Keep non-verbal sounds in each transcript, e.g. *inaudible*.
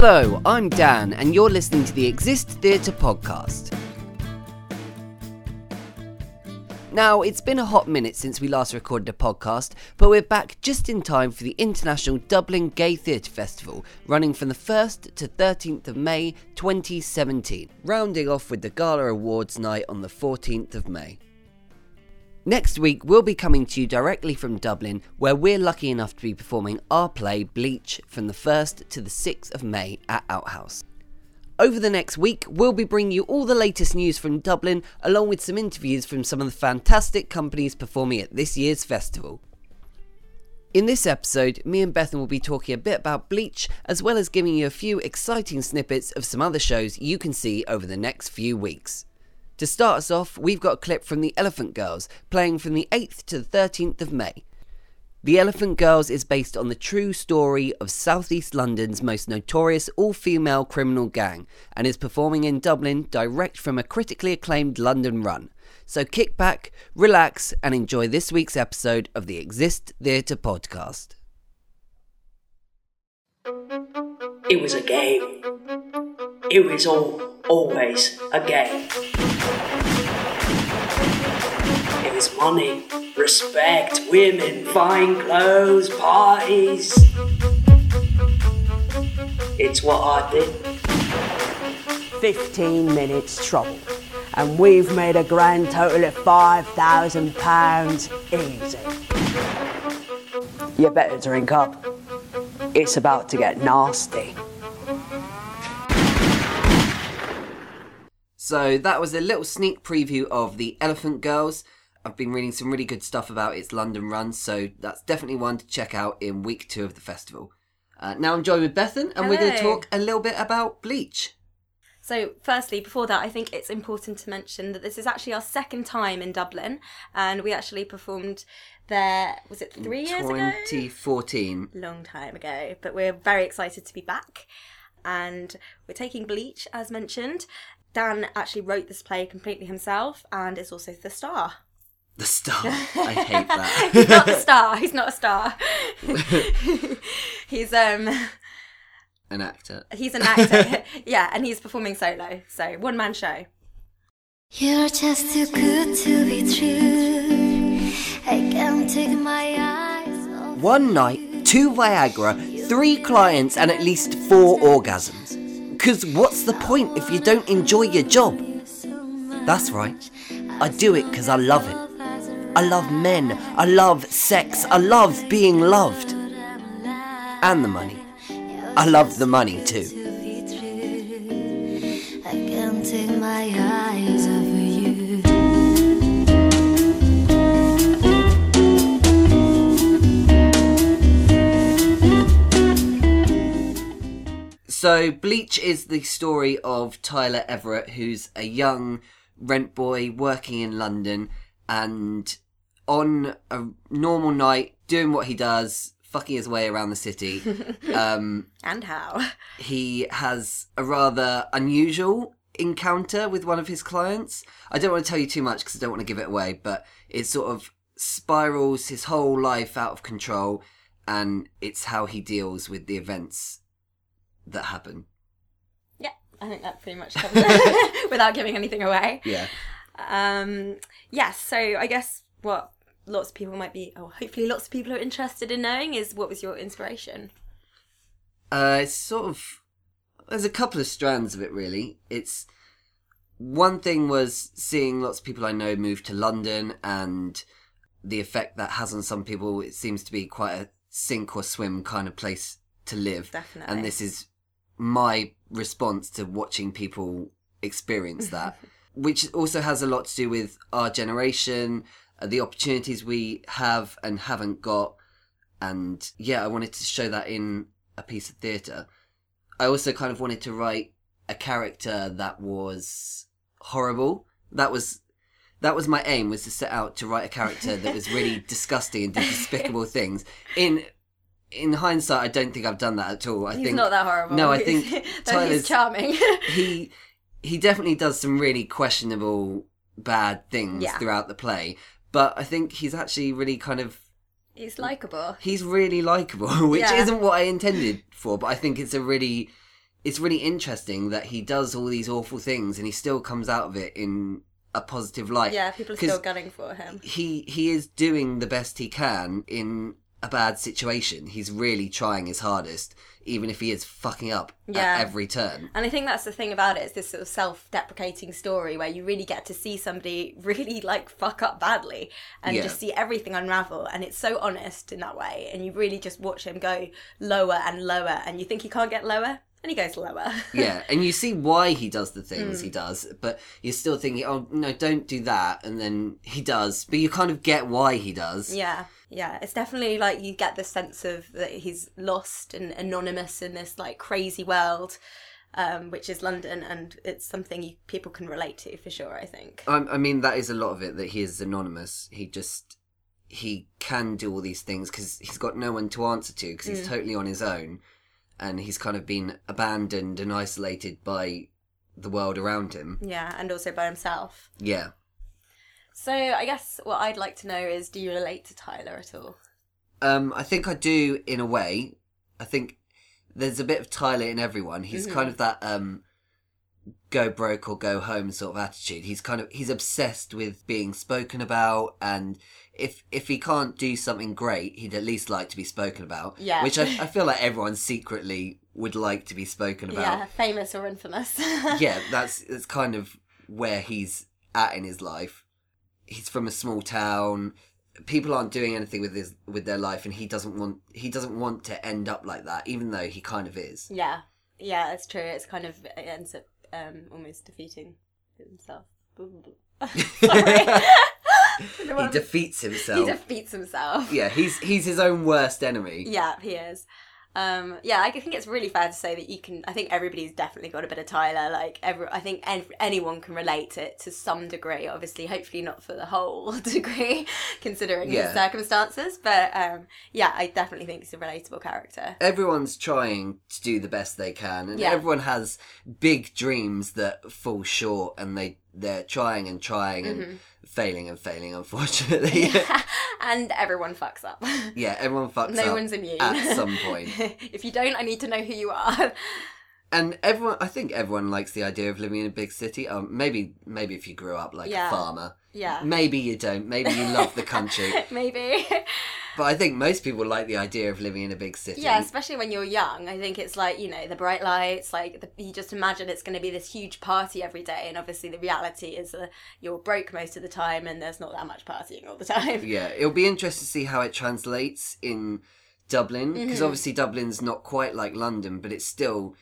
Hello, I'm Dan, and you're listening to the Exist Theatre podcast. Now, it's been a hot minute since we last recorded a podcast, but we're back just in time for the International Dublin Gay Theatre Festival, running from the 1st to 13th of May 2017, rounding off with the Gala Awards night on the 14th of May. Next week, we'll be coming to you directly from Dublin, where we're lucky enough to be performing our play Bleach from the 1st to the 6th of May at Outhouse. Over the next week, we'll be bringing you all the latest news from Dublin, along with some interviews from some of the fantastic companies performing at this year's festival. In this episode, me and Bethan will be talking a bit about Bleach, as well as giving you a few exciting snippets of some other shows you can see over the next few weeks. To start us off, we've got a clip from the Elephant Girls, playing from the 8th to the 13th of May. The Elephant Girls is based on the true story of Southeast London's most notorious all female criminal gang and is performing in Dublin direct from a critically acclaimed London run. So kick back, relax, and enjoy this week's episode of the Exist Theatre podcast. It was a game. It was all always a game. It money, respect, women, fine clothes, parties. It's what I did. 15 minutes trouble. And we've made a grand total of £5,000 easy. You better drink up. It's about to get nasty. So that was a little sneak preview of the Elephant Girls. I've been reading some really good stuff about its London run, so that's definitely one to check out in week two of the festival. Uh, now I'm joined with Bethan, and we're going to talk a little bit about Bleach. So, firstly, before that, I think it's important to mention that this is actually our second time in Dublin, and we actually performed there. Was it three years ago? 2014. Long time ago, but we're very excited to be back, and we're taking Bleach, as mentioned. Dan actually wrote this play completely himself, and is also the star. The star. *laughs* I hate that. *laughs* He's not the star. He's not a star. *laughs* he's um An actor. he's an actor. yeah, and he's performing solo, so one man show. You're just too good to be true. I can't take my eyes off. One night, two Viagra, three clients, and at least four orgasms. Because what's the point if you don't enjoy your job? That's right. I do it because I love it. I love men. I love sex. I love being loved. And the money. I love the money too. I can't take my eyes off you. So, Bleach is the story of Tyler Everett, who's a young rent boy working in London, and on a normal night, doing what he does, fucking his way around the city, *laughs* um, And how? he has a rather unusual encounter with one of his clients. I don't want to tell you too much because I don't want to give it away, but it sort of spirals his whole life out of control, and it's how he deals with the events that happen. Yeah, I think that pretty much covers it *laughs* without giving anything away. Yeah. Um, yes, so I guess what lots of people might be, or hopefully lots of people are interested in knowing is what was your inspiration? Uh, it's sort of there's a couple of strands of it really. It's one thing was seeing lots of people I know move to London and the effect that has on some people. It seems to be quite a sink or swim kind of place to live. Definitely. And this is my response to watching people experience that, *laughs* which also has a lot to do with our generation, the opportunities we have and haven't got. And yeah, I wanted to show that in a piece of theatre. I also kind of wanted to write a character that was horrible. That was that was my aim was to set out to write a character that was really *laughs* disgusting and did despicable things. In in hindsight, I don't think I've done that at all. I He's think not that horrible. No, I think *laughs* Tyler's charming. *laughs* he he definitely does some really questionable bad things Yeah. throughout the play. But I think he's actually really kind of he's likable. he's really likable, *laughs* which Yeah. isn't what I intended for, but I think it's a really it's really interesting that he does all these awful things and he still comes out of it in a positive light. Yeah, people are still gunning for him. He he is doing the best he can in a bad situation. He's really trying his hardest, even if he is fucking up Yeah. at every turn. And I think that's the thing about it, it's this sort of self-deprecating story where you really get to see somebody *laughs* really like fuck up badly and Yeah. just see everything unravel and it's so honest in that way and you really just watch him go lower and lower and you think he can't get lower and he goes lower. *laughs* yeah, and you see why he does the things hmm. he does, but you're still thinking, oh no, don't do that, and then he does, but you kind of get why he does. Yeah, yeah. It's definitely like you get the sense of that he's lost and anonymous in this like crazy world, um, which is London, and it's something you, people can relate to for sure. I think. I, I mean, that is a lot of it. That he is anonymous. He just he can do all these things because he's got no one to answer to because Mm. he's totally on his own, and he's kind of been abandoned and isolated by the world around him. Yeah, and also by himself. Yeah. So I guess what I'd like to know is, do you relate to Tyler at all? Um, I think I do in a way. I think there's a bit of Tyler in everyone. He's Mm-hmm. kind of that um, go broke or go home sort of attitude. He's kind of he's obsessed with being spoken about, and if if he can't do something great, he'd at least like to be spoken about. Yeah. which I, I feel like *laughs* everyone secretly would like to be spoken Yeah, about. famous or infamous. *laughs* Yeah, that's that's kind of where he's at in his life. He's from a small town. People aren't doing anything with his with their life, and he doesn't want he doesn't want to end up like that, even though he kind of is. yeah, yeah, it's true. It's kind of it ends up um, almost defeating himself. *laughs* Sorry. *laughs* *laughs* He defeats himself. he defeats himself. yeah, he's he's his own worst enemy. Yeah, he is. Um, yeah, I think it's really fair to say that you can. I think everybody's definitely got a bit of Tyler. Like every, I think ev- anyone can relate to it to some degree. Obviously, hopefully not for the whole *laughs* degree, considering Yeah. his circumstances. But um, yeah, I definitely think he's a relatable character. Everyone's trying to do the best they can, and Yeah. everyone has big dreams that fall short, and they they're trying and trying and Mm-hmm. failing and failing. *laughs* Unfortunately, *laughs* and everyone fucks up. *laughs* yeah, everyone fucks no up No one's immune at some point. if you don't, I need to know who you are. And everyone, I think everyone likes the idea of living in a big city. Um, maybe, maybe if you grew up like Yeah. a farmer. Yeah. Maybe you don't. Maybe you love the country. *laughs* Maybe. But I think most people like the idea of living in a big city. Yeah, especially when you're young. I think it's like, you know, the bright lights, like, the, you just imagine it's going to be this huge party every day. And obviously, the reality is uh, you're broke most of the time and there's not that much partying all the time. Yeah, it'll be interesting to see how it translates in Dublin Mm-hmm. because obviously Dublin's not quite like London, but it's still,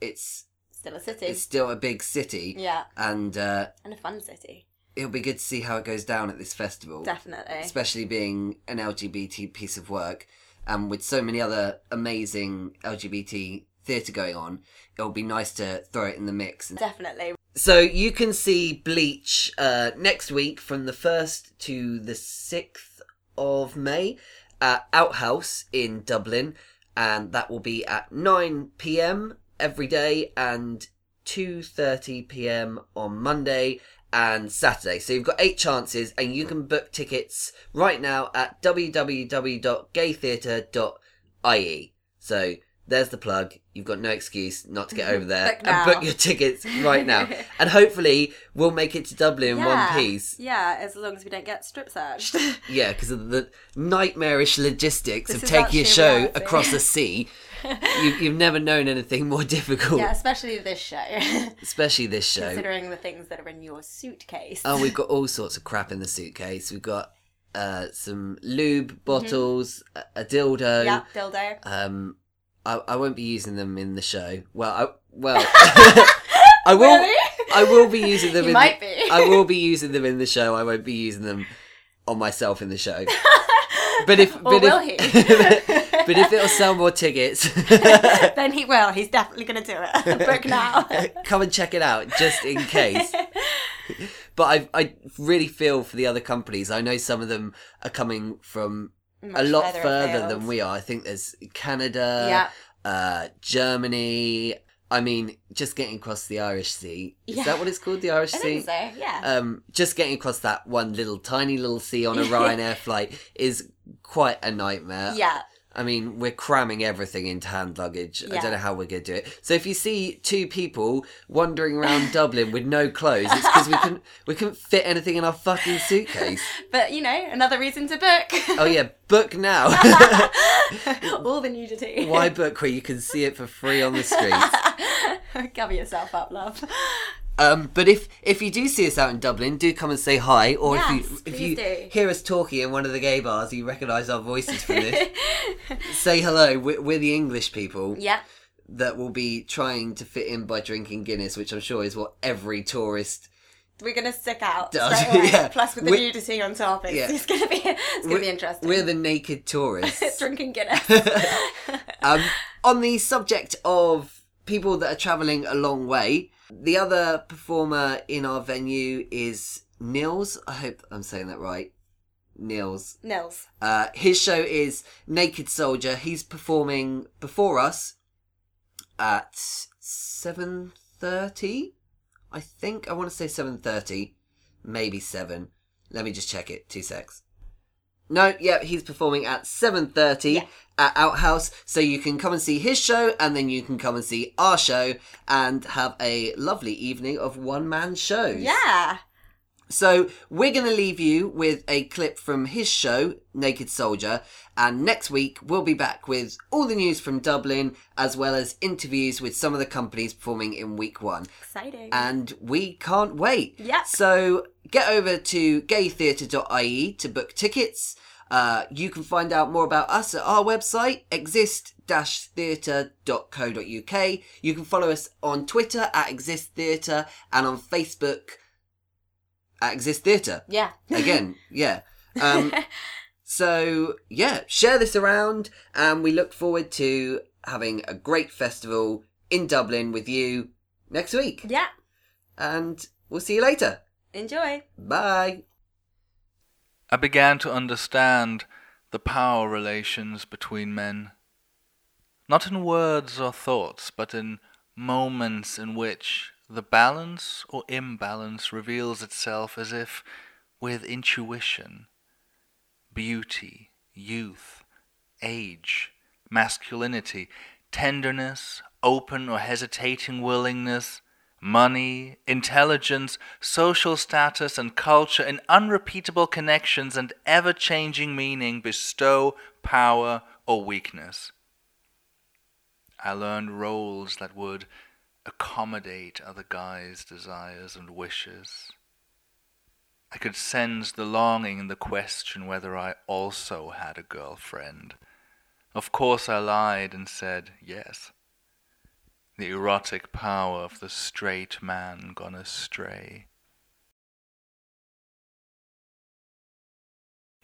it's Still a city. it's still a big city. Yeah, And uh, and a fun city. It'll be good to see how it goes down at this festival. Definitely. especially being an LGBT piece of work, and with so many other amazing LGBT theatre going on, it'll be nice to throw it in the mix. Definitely. So you can see Bleach uh, next week from the first to the sixth of May at Outhouse in Dublin, and that will be at nine p.m. every day and two thirty p.m. on Monday and Saturday. So you've got eight chances, and you can book tickets right now at www.gaytheatre.ie. So there's the plug. You've got no excuse not to get over there Book and book your tickets right now. *laughs* and hopefully we'll make it to Dublin in yeah. one piece. Yeah, as long as we don't get strip searched. *laughs* Yeah, because of the nightmarish logistics This of taking a show across the *laughs* sea. *laughs* you, you've never known anything more difficult, yeah, especially this show. *laughs* especially this show. Considering the things that are in your suitcase. Oh, we've *laughs* got all sorts of crap in the suitcase. We've got uh, some lube bottles, a, a dildo. yeah, dildo. Um, I, I won't be using them in the show. Well, I, well, I will. Really? I will be using them. You in might the, be. I will be using them in the show. I won't be using them on myself in the show. But if, *laughs* Or but will if, he? *laughs* but if it'll sell more tickets, *laughs* then he will. He's definitely going to do it. Book now. come and check it out just in case. But I, I really feel for the other companies. I know some of them are coming from a lot further further than we are. I think there's Canada, Yeah. uh, Germany. I mean, just getting across the Irish Sea. Is Yeah. that what it's called, the Irish I Sea? think so. Yeah. Um, just getting across that one little tiny little sea on a Ryanair *laughs* flight is quite a nightmare. yeah. I mean, we're cramming everything into hand luggage. I don't know how we're going to do it. So if you see two people wandering around *laughs* Dublin with no clothes, it's because we couldn't we couldn't fit anything in our fucking suitcase. *laughs* But you know, another reason to book. Oh yeah, book now. *laughs* All the nudity. Why book where you can see it for free on the streets? Cover yourself up, love. Um, but if if you do see us out in Dublin, do come and say hi. Or Yes, if you if you do. hear us talking in one of the gay bars, you recognise our voices from this. *laughs* say hello. We're, we're the English people Yeah. that will be trying to fit in by drinking Guinness, which I'm sure is what every tourist. We're gonna stick out *laughs* yeah. Plus with the We- nudity on top, it's, Yeah. it's gonna be it's gonna be interesting. We're the naked *laughs* tourists. drinking Guinness. um, on the subject of people that are travelling a long way, the other performer in our venue is Nils. I hope I'm saying that right. Nils. Nils. Uh, his show is Naked Soldier. He's performing before us at seven thirty. I think I want to say seven thirty, maybe seven. Let me just check it. Two secs. No, yeah, he's performing at seven thirty Yeah. at Outhouse, so you can come and see his show, and then you can come and see our show, and have a lovely evening of one man shows. Yeah. So we're going to leave you with a clip from his show, Naked Soldier, and next week we'll be back with all the news from Dublin, as well as interviews with some of the companies performing in week one. Exciting. And we can't wait. Yep. So get over to gaytheatre.ie to book tickets. Uh, you can find out more about us at our website, exist-theatre.co.uk. You can follow us on Twitter at Exist Theatre and on Facebook at Exist Theatre. yeah. *laughs* Again, yeah. Um, *laughs* so, yeah, share this around and we look forward to having a great festival in Dublin with you next week. yeah. And we'll see you later. Enjoy. Bye. I began to understand the power relations between men. Not in words or thoughts, but in moments in which the balance or imbalance reveals itself as if with intuition. Beauty, youth, age, masculinity, tenderness, open or hesitating willingness, money, intelligence, social status, and culture in unrepeatable connections and ever changing meaning bestow power or weakness. I learned roles that would accommodate other guys' desires and wishes. I could sense the longing and the question whether I also had a girlfriend. Of course, I lied and said yes. The erotic power of the straight man gone astray.